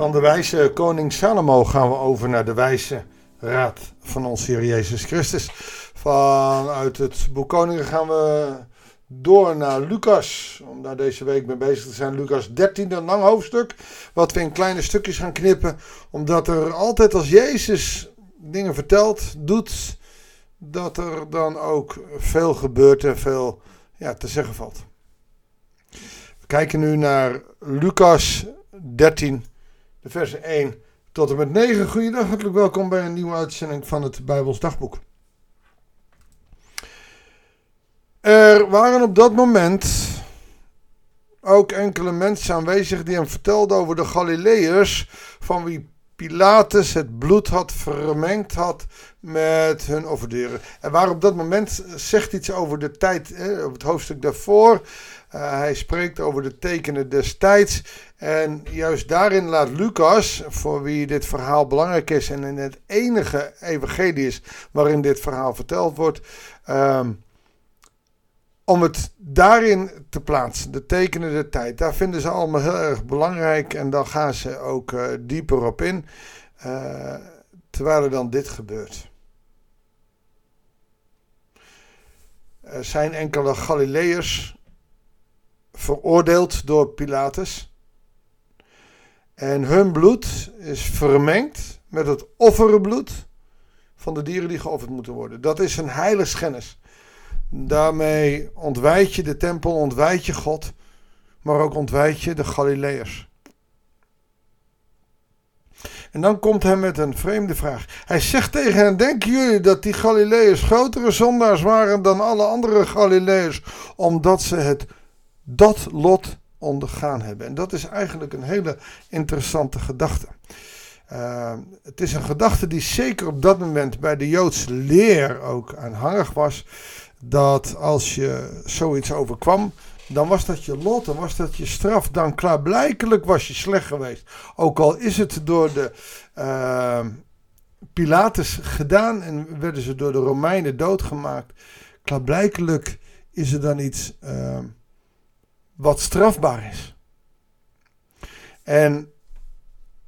Van de wijze koning Salomo gaan we over naar de wijze raad van onze Heer Jezus Christus. Vanuit het boek Koningen gaan we door naar Lucas. Om daar deze week mee bezig te zijn. Lucas 13, een lang hoofdstuk. Wat we in kleine stukjes gaan knippen. Omdat er altijd als Jezus dingen vertelt, doet, dat er dan ook veel gebeurt en veel ja, te zeggen valt. We kijken nu naar Lucas 13, de versen 1 tot en met 9. Goedendag, hartelijk welkom bij een nieuwe uitzending van het Bijbels Dagboek. Er waren op dat moment ook enkele mensen aanwezig die hem vertelden over de Galileërs, van wie Pilatus het bloed had vermengd had met hun offerderen. En waar op dat moment zegt iets over de tijd, op het hoofdstuk daarvoor. Uh, hij spreekt over de tekenen destijds. En juist daarin laat Lucas, voor wie dit verhaal belangrijk is en in het enige evangelie is waarin dit verhaal verteld wordt, um, om het daarin te plaatsen, de tekenen der tijd. Daar vinden ze allemaal heel erg belangrijk en dan gaan ze ook uh, dieper op in, uh, terwijl er dan dit gebeurt. Er zijn enkele Galileërs veroordeeld door Pilatus. En hun bloed is vermengd met het offerbloed van de dieren die geofferd moeten worden. Dat is een heiligschennis. Daarmee ontwijd je de tempel, ontwijd je God, maar ook ontwijd je de Galileërs. En dan komt hij met een vreemde vraag. Hij zegt tegen hen: Denken jullie dat die Galileërs grotere zondaars waren dan alle andere Galileërs, omdat ze het dat lot ondergaan hebben? En dat is eigenlijk een hele interessante gedachte. Uh, het is een gedachte die zeker op dat moment bij de Joodse leer ook aanhangig was dat als je zoiets overkwam, dan was dat je lot, dan was dat je straf. Dan klaarblijkelijk was je slecht geweest. Ook al is het door de uh, Pilatus gedaan en werden ze door de Romeinen doodgemaakt. Klaarblijkelijk is er dan iets uh, wat strafbaar is. En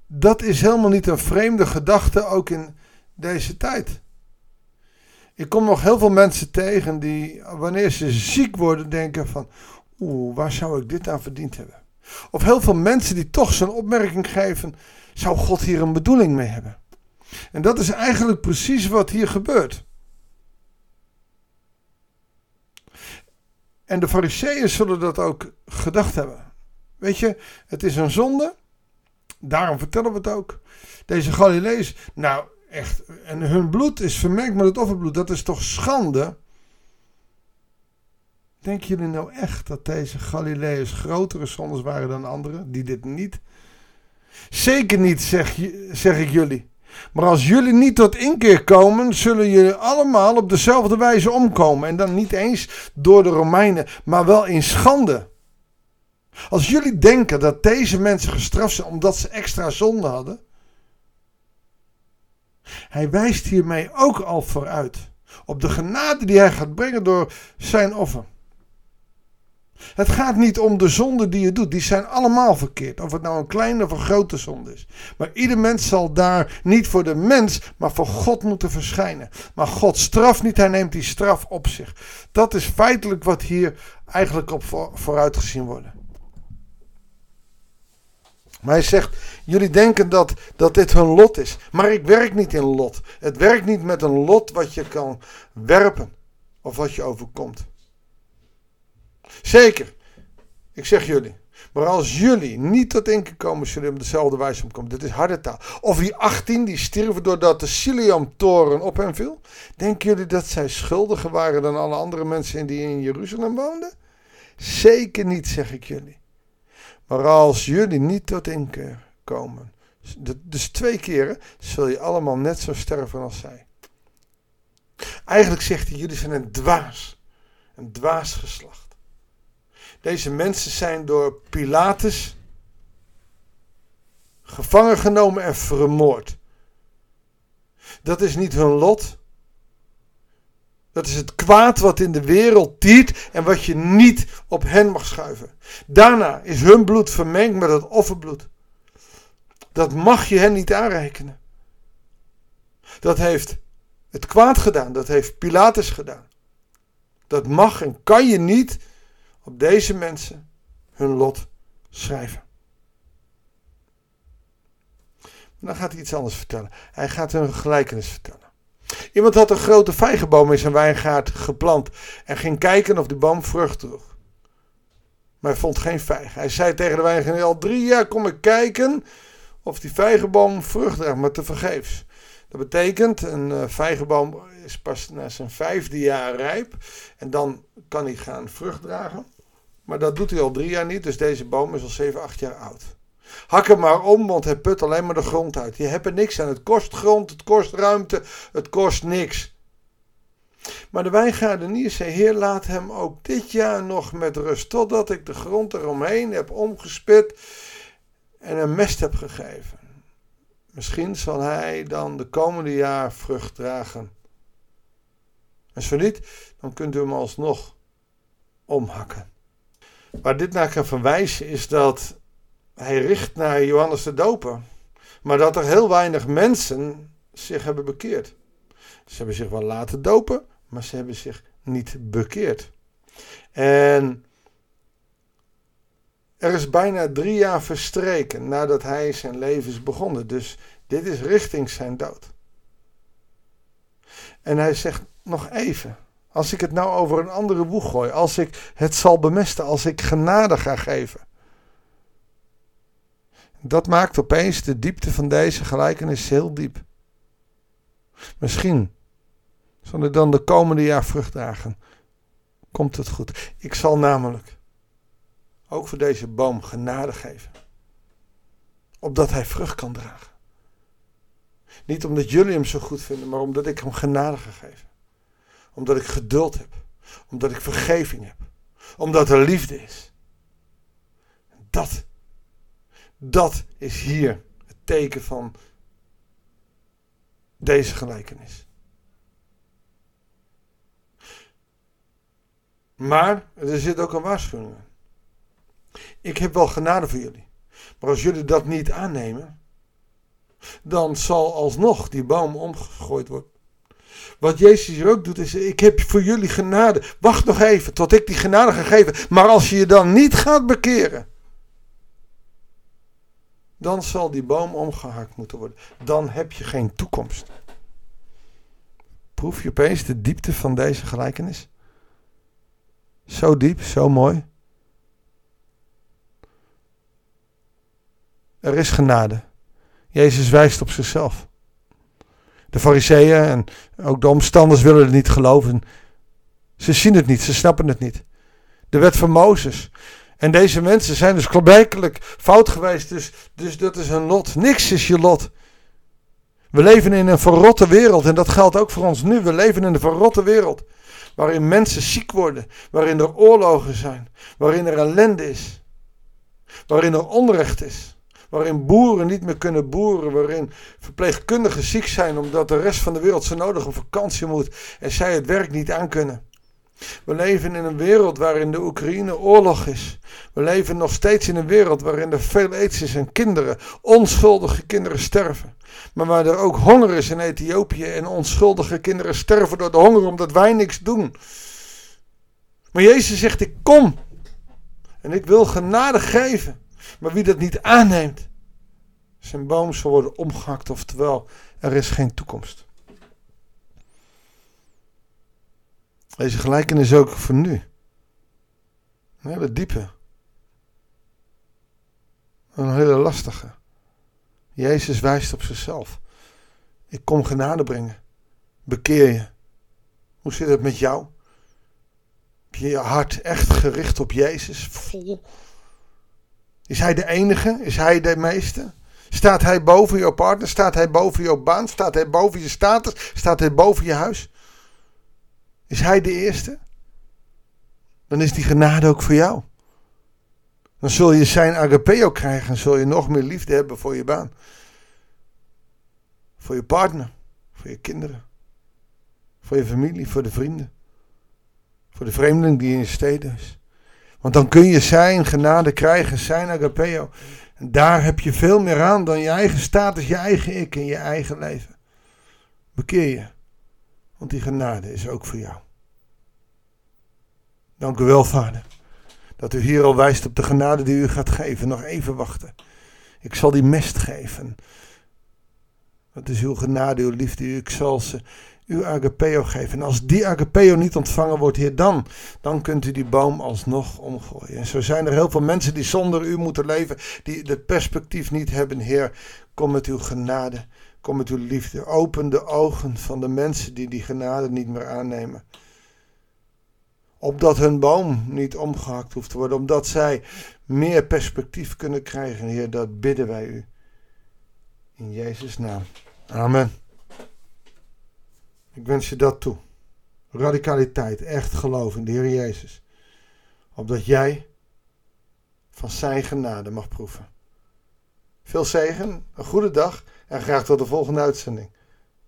dat is helemaal niet een vreemde gedachte, ook in deze tijd. Ik kom nog heel veel mensen tegen die, wanneer ze ziek worden, denken van, oeh, waar zou ik dit aan verdiend hebben? Of heel veel mensen die toch zo'n opmerking geven, zou God hier een bedoeling mee hebben? En dat is eigenlijk precies wat hier gebeurt. En de fariseeën zullen dat ook gedacht hebben. Weet je, het is een zonde. Daarom vertellen we het ook. Deze Galilees, nou, Echt. En hun bloed is vermengd met het offerbloed. Dat is toch schande? Denken jullie nou echt dat deze Galileërs grotere zondes waren dan anderen die dit niet? Zeker niet, zeg, zeg ik jullie. Maar als jullie niet tot inkeer komen, zullen jullie allemaal op dezelfde wijze omkomen. En dan niet eens door de Romeinen, maar wel in schande. Als jullie denken dat deze mensen gestraft zijn omdat ze extra zonde hadden, hij wijst hiermee ook al vooruit op de genade die hij gaat brengen door zijn offer. Het gaat niet om de zonden die je doet, die zijn allemaal verkeerd. Of het nou een kleine of een grote zonde is. Maar ieder mens zal daar niet voor de mens, maar voor God moeten verschijnen. Maar God straft niet, hij neemt die straf op zich. Dat is feitelijk wat hier eigenlijk op vooruit gezien wordt. Maar hij zegt, jullie denken dat, dat dit hun lot is. Maar ik werk niet in lot. Het werkt niet met een lot wat je kan werpen. Of wat je overkomt. Zeker, ik zeg jullie. Maar als jullie niet tot inkeer komen, zullen op dezelfde wijze omkomen. Dit is harde taal. Of die 18 die stierven doordat de Siliam-toren op hen viel. Denken jullie dat zij schuldiger waren dan alle andere mensen die in Jeruzalem woonden? Zeker niet, zeg ik jullie. Maar als jullie niet tot inkeer komen, dus twee keren, zul je allemaal net zo sterven als zij. Eigenlijk zegt hij, jullie zijn een dwaas. Een dwaas geslacht. Deze mensen zijn door Pilatus gevangen genomen en vermoord. Dat is niet hun lot. Dat is het kwaad wat in de wereld tiert en wat je niet op hen mag schuiven. Daarna is hun bloed vermengd met het offerbloed Dat mag je hen niet aanrekenen. Dat heeft het kwaad gedaan. Dat heeft Pilatus gedaan. Dat mag en kan je niet op deze mensen hun lot schrijven. Dan gaat hij iets anders vertellen. Hij gaat hun gelijkenis vertellen. Iemand had een grote vijgenboom in zijn wijngaard geplant en ging kijken of die boom vrucht droeg. Maar hij vond geen vijg. Hij zei tegen de wijngaard: al drie jaar kom ik kijken of die vijgenboom vrucht draagt, maar te vergeefs. Dat betekent, een uh, vijgenboom is pas na zijn vijfde jaar rijp en dan kan hij gaan vrucht dragen. Maar dat doet hij al drie jaar niet, dus deze boom is al zeven, acht jaar oud. Hak hem maar om, want hij put alleen maar de grond uit. Je hebt er niks aan. Het kost grond, het kost ruimte, het kost niks. Maar de wijngaardenier zei: Heer, laat hem ook dit jaar nog met rust, totdat ik de grond eromheen heb omgespit en een mest heb gegeven. Misschien zal hij dan de komende jaar vrucht dragen. En zo niet, dan kunt u hem alsnog omhakken. Waar dit naar kan verwijzen is dat hij richt naar Johannes de Doper. Maar dat er heel weinig mensen zich hebben bekeerd. Ze hebben zich wel laten dopen, maar ze hebben zich niet bekeerd. En er is bijna drie jaar verstreken nadat hij zijn leven is begonnen. Dus dit is richting zijn dood. En hij zegt nog even. Als ik het nou over een andere boeg gooi, als ik het zal bemesten, als ik genade ga geven. Dat maakt opeens de diepte van deze gelijkenis heel diep. Misschien zal ik dan de komende jaar vrucht dragen. Komt het goed. Ik zal namelijk ook voor deze boom genade geven. Opdat hij vrucht kan dragen. Niet omdat jullie hem zo goed vinden, maar omdat ik hem genade ga geven. Omdat ik geduld heb. Omdat ik vergeving heb. Omdat er liefde is. Dat dat is hier het teken van deze gelijkenis. Maar er zit ook een waarschuwing in. Ik heb wel genade voor jullie. Maar als jullie dat niet aannemen, dan zal alsnog die boom omgegooid worden. Wat Jezus hier ook doet, is: Ik heb voor jullie genade. Wacht nog even tot ik die genade ga geven. Maar als je je dan niet gaat bekeren, dan zal die boom omgehakt moeten worden. Dan heb je geen toekomst. Proef je opeens de diepte van deze gelijkenis? Zo diep, zo mooi. Er is genade. Jezus wijst op zichzelf. De fariseeën en ook de omstanders willen het niet geloven. Ze zien het niet, ze snappen het niet. De wet van Mozes. En deze mensen zijn dus blijkelijk fout geweest. Dus, dus dat is hun lot. Niks is je lot. We leven in een verrotte wereld. En dat geldt ook voor ons nu. We leven in een verrotte wereld. Waarin mensen ziek worden. Waarin er oorlogen zijn. Waarin er ellende is. Waarin er onrecht is. Waarin boeren niet meer kunnen boeren. Waarin verpleegkundigen ziek zijn omdat de rest van de wereld zo nodig op vakantie moet. En zij het werk niet aankunnen. We leven in een wereld waarin de Oekraïne oorlog is. We leven nog steeds in een wereld waarin er veel aids is en kinderen, onschuldige kinderen sterven. Maar waar er ook honger is in Ethiopië en onschuldige kinderen sterven door de honger omdat wij niks doen. Maar Jezus zegt: Ik kom en ik wil genade geven. Maar wie dat niet aanneemt, zijn boom zal worden omgehakt, oftewel er is geen toekomst. Deze gelijkenis ook voor nu. Een hele diepe. Een hele lastige. Jezus wijst op zichzelf. Ik kom genade brengen. Bekeer je. Hoe zit het met jou? Heb je je hart echt gericht op Jezus? Vol? Is Hij de enige? Is Hij de meeste? Staat Hij boven jouw partner? Staat Hij boven jouw baan? Staat Hij boven je status? Staat Hij boven je huis? Is Hij de eerste? Dan is die genade ook voor jou. Dan zul je zijn agapeo krijgen en zul je nog meer liefde hebben voor je baan. Voor je partner, voor je kinderen, voor je familie, voor de vrienden. Voor de vreemdeling die in je steden is. Want dan kun je zijn genade krijgen, zijn agapeo. En daar heb je veel meer aan dan je eigen status, je eigen ik en je eigen leven. Bekeer je. Want die genade is ook voor jou. Dank u wel, vader. Dat u hier al wijst op de genade die u gaat geven. Nog even wachten. Ik zal die mest geven. Dat is uw genade, uw liefde. Zal ze uw agapeo geven. En als die agapeo niet ontvangen wordt, Heer, dan, dan kunt u die boom alsnog omgooien. En zo zijn er heel veel mensen die zonder u moeten leven, die het perspectief niet hebben. Heer, kom met uw genade, kom met uw liefde. Open de ogen van de mensen die die genade niet meer aannemen. Opdat hun boom niet omgehakt hoeft te worden, omdat zij meer perspectief kunnen krijgen. Heer, dat bidden wij u. In Jezus' naam. Amen. Ik wens je dat toe. Radicaliteit, echt geloof in de Heer Jezus. Opdat jij van zijn genade mag proeven. Veel zegen, een goede dag en graag tot de volgende uitzending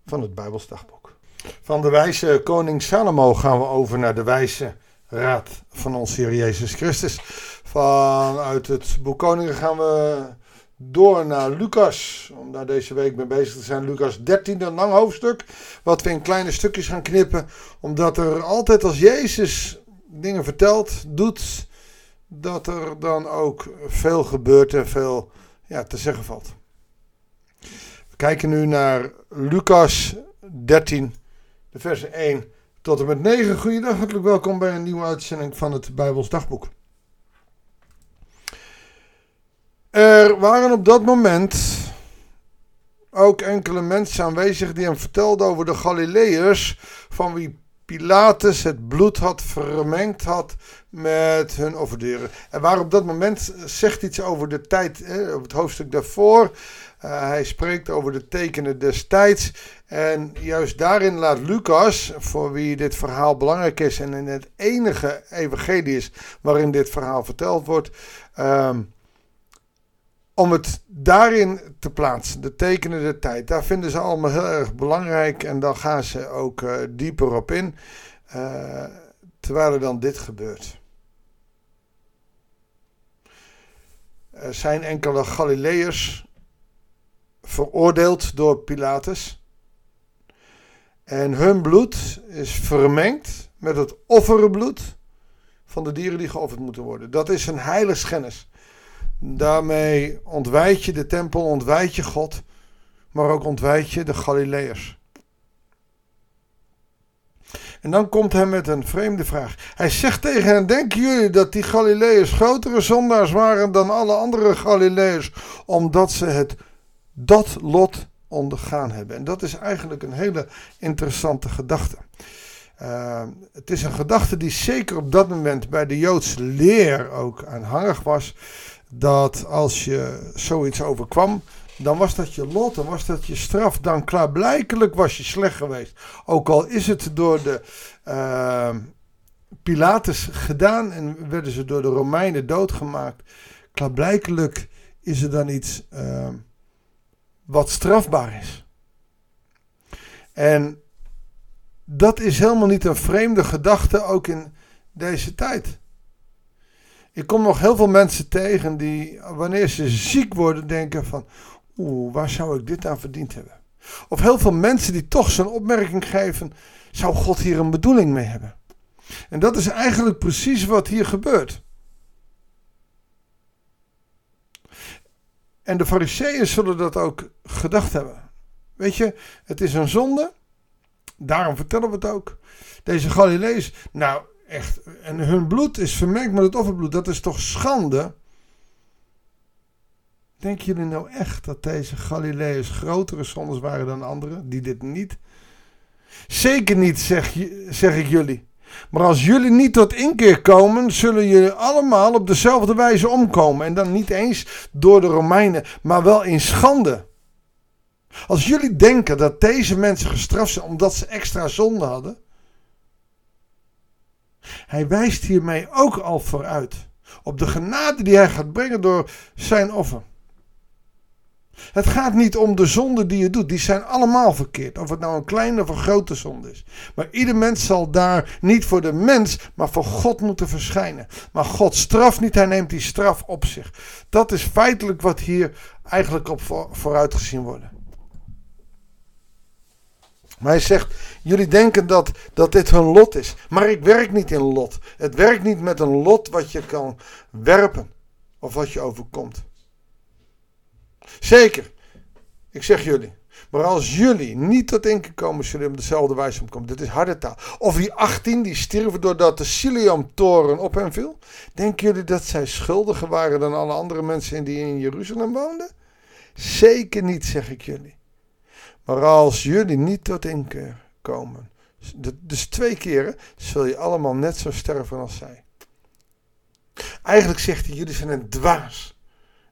van het Bijbelsdagboek. Van de wijze koning Salomo gaan we over naar de wijze raad van onze Heer Jezus Christus. Vanuit het boek Koningen gaan we door naar Lucas. Om daar deze week mee bezig te zijn. Lucas 13, een lang hoofdstuk. Wat we in kleine stukjes gaan knippen. Omdat er altijd als Jezus dingen vertelt, doet. Dat er dan ook veel gebeurt en veel ja, te zeggen valt. We kijken nu naar Lucas 13, de versen 1 tot en met 9. Goeiedag, hartelijk welkom bij een nieuwe uitzending van het Bijbels Dagboek. Er waren op dat moment ook enkele mensen aanwezig die hem vertelden over de Galileërs, van wie Pilatus het bloed had vermengd had met hun offerderen. En waar op dat moment zegt iets over de tijd, over het hoofdstuk daarvoor. Uh, hij spreekt over de tekenen destijds. En juist daarin laat Lucas, voor wie dit verhaal belangrijk is en in het enige evangelie is waarin dit verhaal verteld wordt, um, om het daarin te plaatsen, de tekenen der tijd. Daar vinden ze allemaal heel erg belangrijk en dan gaan ze ook uh, dieper op in. Uh, terwijl er dan dit gebeurt. Er zijn enkele Galileërs veroordeeld door Pilatus. En hun bloed is vermengd met het offerbloed van de dieren die geofferd moeten worden. Dat is een heiligschennis. Daarmee ontwijd je de tempel, ontwijd je God, maar ook ontwijd je de Galileërs. En dan komt hij met een vreemde vraag. Hij zegt tegen hen: Denken jullie dat die Galileërs grotere zondaars waren dan alle andere Galileërs, omdat ze het dat lot ondergaan hebben? En dat is eigenlijk een hele interessante gedachte. Uh, het is een gedachte die zeker op dat moment bij de Joodse leer ook aanhangig was dat als je zoiets overkwam, dan was dat je lot, dan was dat je straf. Dan klaarblijkelijk was je slecht geweest. Ook al is het door de uh, Pilatus gedaan en werden ze door de Romeinen doodgemaakt. Klaarblijkelijk is er dan iets uh, wat strafbaar is. En dat is helemaal niet een vreemde gedachte, ook in deze tijd. Ik kom nog heel veel mensen tegen die, wanneer ze ziek worden, denken van, oeh, waar zou ik dit aan verdiend hebben? Of heel veel mensen die toch zo'n opmerking geven, zou God hier een bedoeling mee hebben? En dat is eigenlijk precies wat hier gebeurt. En de fariseeën zullen dat ook gedacht hebben. Weet je, het is een zonde. Daarom vertellen we het ook. Deze Galilees, nou, Echt. En hun bloed is vermengd met het offerbloed. Dat is toch schande? Denken jullie nou echt dat deze Galileërs grotere zondes waren dan anderen die dit niet? Zeker niet, zeg, zeg ik jullie. Maar als jullie niet tot inkeer komen, zullen jullie allemaal op dezelfde wijze omkomen. En dan niet eens door de Romeinen, maar wel in schande. Als jullie denken dat deze mensen gestraft zijn omdat ze extra zonde hadden, hij wijst hiermee ook al vooruit op de genade die hij gaat brengen door zijn offer. Het gaat niet om de zonden die je doet. Die zijn allemaal verkeerd. Of het nou een kleine of een grote zonde is. Maar ieder mens zal daar niet voor de mens, maar voor God moeten verschijnen. Maar God straft niet. Hij neemt die straf op zich. Dat is feitelijk wat hier eigenlijk op vooruit gezien wordt. Maar hij zegt, jullie denken dat, dat dit hun lot is. Maar ik werk niet in lot. Het werkt niet met een lot wat je kan werpen. Of wat je overkomt. Zeker. Ik zeg jullie. Maar als jullie niet tot inkeer komen, zullen op dezelfde wijze omkomen. Dit is harde taal. Of die 18 die stierven doordat de Siliam-toren op hen viel. Denken jullie dat zij schuldiger waren dan alle andere mensen die in Jeruzalem woonden? Zeker niet, zeg ik jullie. Maar als jullie niet tot inkeer komen, dus twee keren, zul je allemaal net zo sterven als zij. Eigenlijk zegt hij, jullie zijn een dwaas.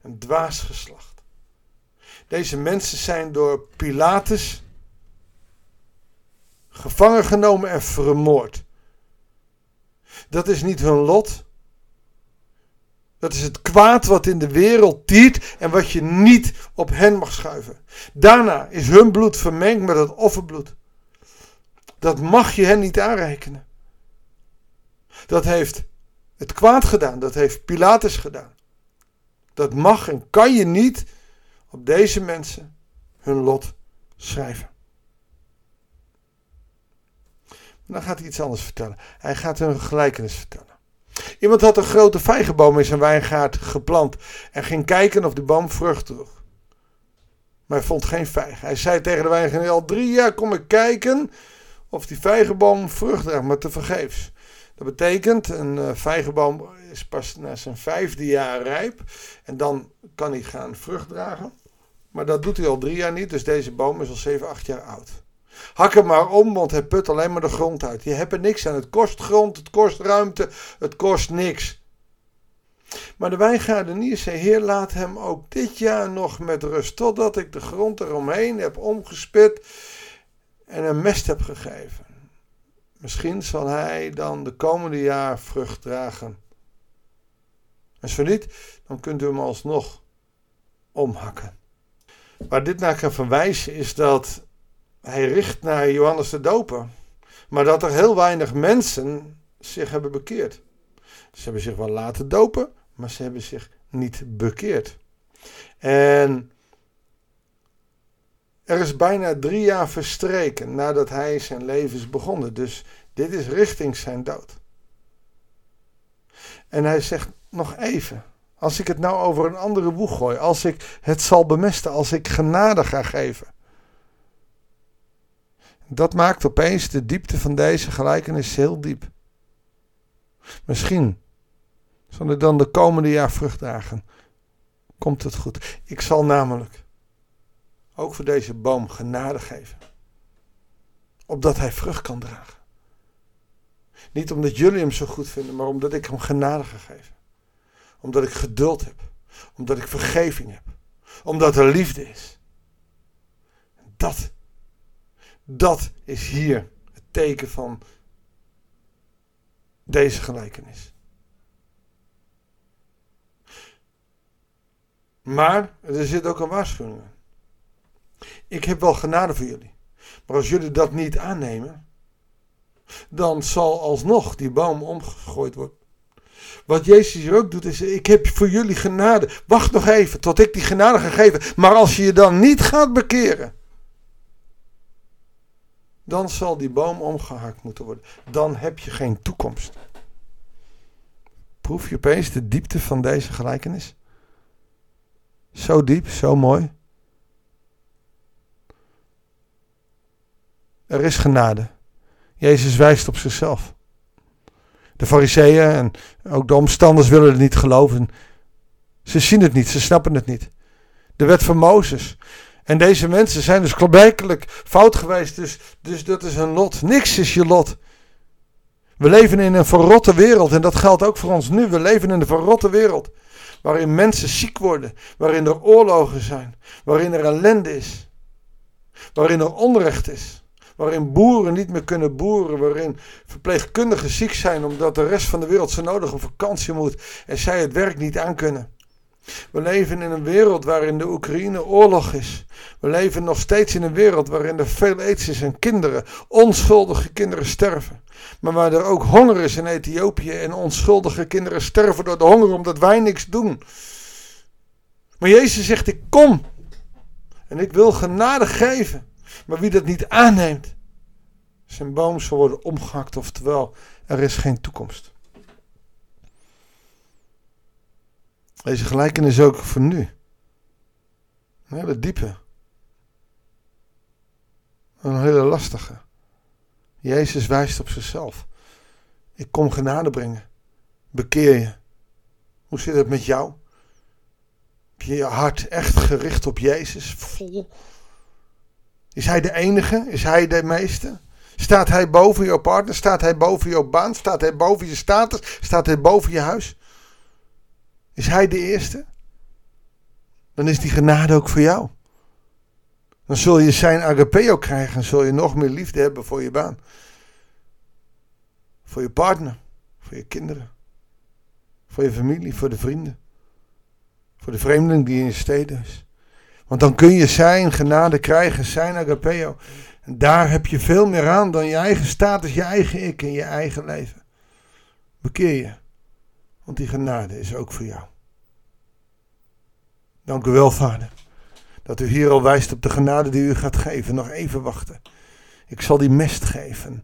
Een dwaas geslacht. Deze mensen zijn door Pilatus gevangen genomen en vermoord. Dat is niet hun lot. Dat is het kwaad wat in de wereld tiert en wat je niet op hen mag schuiven. Daarna is hun bloed vermengd met het offerbloed. Dat mag je hen niet aanrekenen. Dat heeft het kwaad gedaan, dat heeft Pilatus gedaan. Dat mag en kan je niet op deze mensen hun lot schrijven. dan gaat hij iets anders vertellen. Hij gaat hun gelijkenis vertellen. Iemand had een grote vijgenboom in zijn wijngaard geplant en ging kijken of die boom vrucht droeg. Maar hij vond geen vijg. Hij zei tegen de wijngaard: al drie jaar kom ik kijken of die vijgenboom vrucht draagt, maar te vergeefs. Dat betekent, een uh, vijgenboom is pas na zijn vijfde jaar rijp en dan kan hij gaan vrucht dragen. Maar dat doet hij al drie jaar niet, dus deze boom is al 7, 8 jaar oud. Hak hem maar om, want hij put alleen maar de grond uit. Je hebt er niks aan. Het kost grond, het kost ruimte, het kost niks. Maar de wijngaardenier zei: Heer, laat hem ook dit jaar nog met rust, totdat ik de grond eromheen heb omgespit en een mest heb gegeven. Misschien zal hij dan de komende jaar vrucht dragen. En zo niet, dan kunt u hem alsnog omhakken. Waar dit naar kan verwijzen is dat hij richt naar Johannes de Doper. Maar dat er heel weinig mensen zich hebben bekeerd. Ze hebben zich wel laten dopen, maar ze hebben zich niet bekeerd. En er is bijna drie jaar verstreken nadat hij zijn leven is begonnen. Dus dit is richting zijn dood. En hij zegt nog even. Als ik het nou over een andere boeg gooi. Als ik het zal bemesten. Als ik genade ga geven. Dat maakt opeens de diepte van deze gelijkenis heel diep. Misschien zal er dan de komende jaar vrucht dragen. Komt het goed. Ik zal namelijk ook voor deze boom genade geven. Opdat hij vrucht kan dragen. Niet omdat jullie hem zo goed vinden, maar omdat ik hem genade ga geven. Omdat ik geduld heb. Omdat ik vergeving heb. Omdat er liefde is. Dat dat is hier het teken van deze gelijkenis. Maar er zit ook een waarschuwing in. Ik heb wel genade voor jullie. Maar als jullie dat niet aannemen, dan zal alsnog die boom omgegooid worden. Wat Jezus hier ook doet, is: Ik heb voor jullie genade. Wacht nog even tot ik die genade ga geven. Maar als je je dan niet gaat bekeren, dan zal die boom omgehakt moeten worden. Dan heb je geen toekomst. Proef je opeens de diepte van deze gelijkenis? Zo diep, zo mooi. Er is genade. Jezus wijst op zichzelf. De fariseeën en ook de omstanders willen het niet geloven. Ze zien het niet, ze snappen het niet. De wet van Mozes. En deze mensen zijn dus blijkelijk fout geweest. Dus, dus dat is een lot. Niks is je lot. We leven in een verrotte wereld. En dat geldt ook voor ons nu. We leven in een verrotte wereld. Waarin mensen ziek worden. Waarin er oorlogen zijn. Waarin er ellende is. Waarin er onrecht is. Waarin boeren niet meer kunnen boeren. Waarin verpleegkundigen ziek zijn omdat de rest van de wereld zo nodig op vakantie moet. En zij het werk niet aankunnen. We leven in een wereld waarin de Oekraïne oorlog is. We leven nog steeds in een wereld waarin er veel aids is en kinderen, onschuldige kinderen sterven. Maar waar er ook honger is in Ethiopië en onschuldige kinderen sterven door de honger omdat wij niks doen. Maar Jezus zegt: Ik kom en ik wil genade geven. Maar wie dat niet aanneemt, zijn boom zal worden omgehakt, oftewel er is geen toekomst. Deze gelijkenis is ook voor nu. Een hele diepe. Een hele lastige. Jezus wijst op zichzelf. Ik kom genade brengen. Bekeer je. Hoe zit het met jou? Heb je je hart echt gericht op Jezus? Vol? Is Hij de enige? Is Hij de meeste? Staat Hij boven jouw partner? Staat Hij boven jouw baan? Staat Hij boven je status? Staat Hij boven je huis? Is Hij de eerste? Dan is die genade ook voor jou. Dan zul je zijn agapeo krijgen en zul je nog meer liefde hebben voor je baan. Voor je partner, voor je kinderen, voor je familie, voor de vrienden. Voor de vreemdeling die in je steden is. Want dan kun je zijn genade krijgen, zijn agapeo. En daar heb je veel meer aan dan je eigen status, je eigen ik en je eigen leven. Bekeer je. Want die genade is ook voor jou. Dank u wel, Vader. Dat u hier al wijst op de genade die u gaat geven. Nog even wachten. Ik zal die mest geven.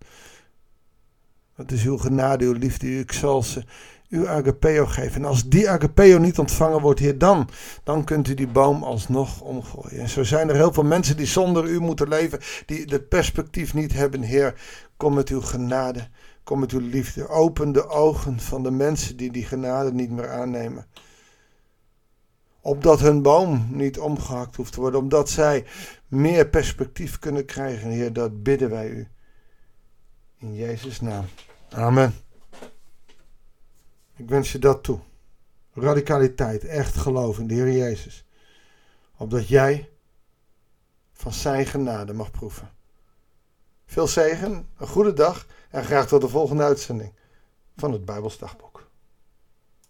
Dat is uw genade, uw liefde. Ik zal ze uw agapeo geven. En als die agapeo niet ontvangen wordt, Heer, dan, dan kunt u die boom alsnog omgooien. En zo zijn er heel veel mensen die zonder u moeten leven, die het perspectief niet hebben. Heer, kom met uw genade, kom met uw liefde. Open de ogen van de mensen die die genade niet meer aannemen. Opdat hun boom niet omgehakt hoeft te worden, omdat zij meer perspectief kunnen krijgen. Heer, dat bidden wij u. In Jezus' naam. Amen. Ik wens je dat toe. Radicaliteit, echt geloof in de Heer Jezus. Opdat jij van zijn genade mag proeven. Veel zegen, een goede dag en graag tot de volgende uitzending van het Bijbelsdagboek.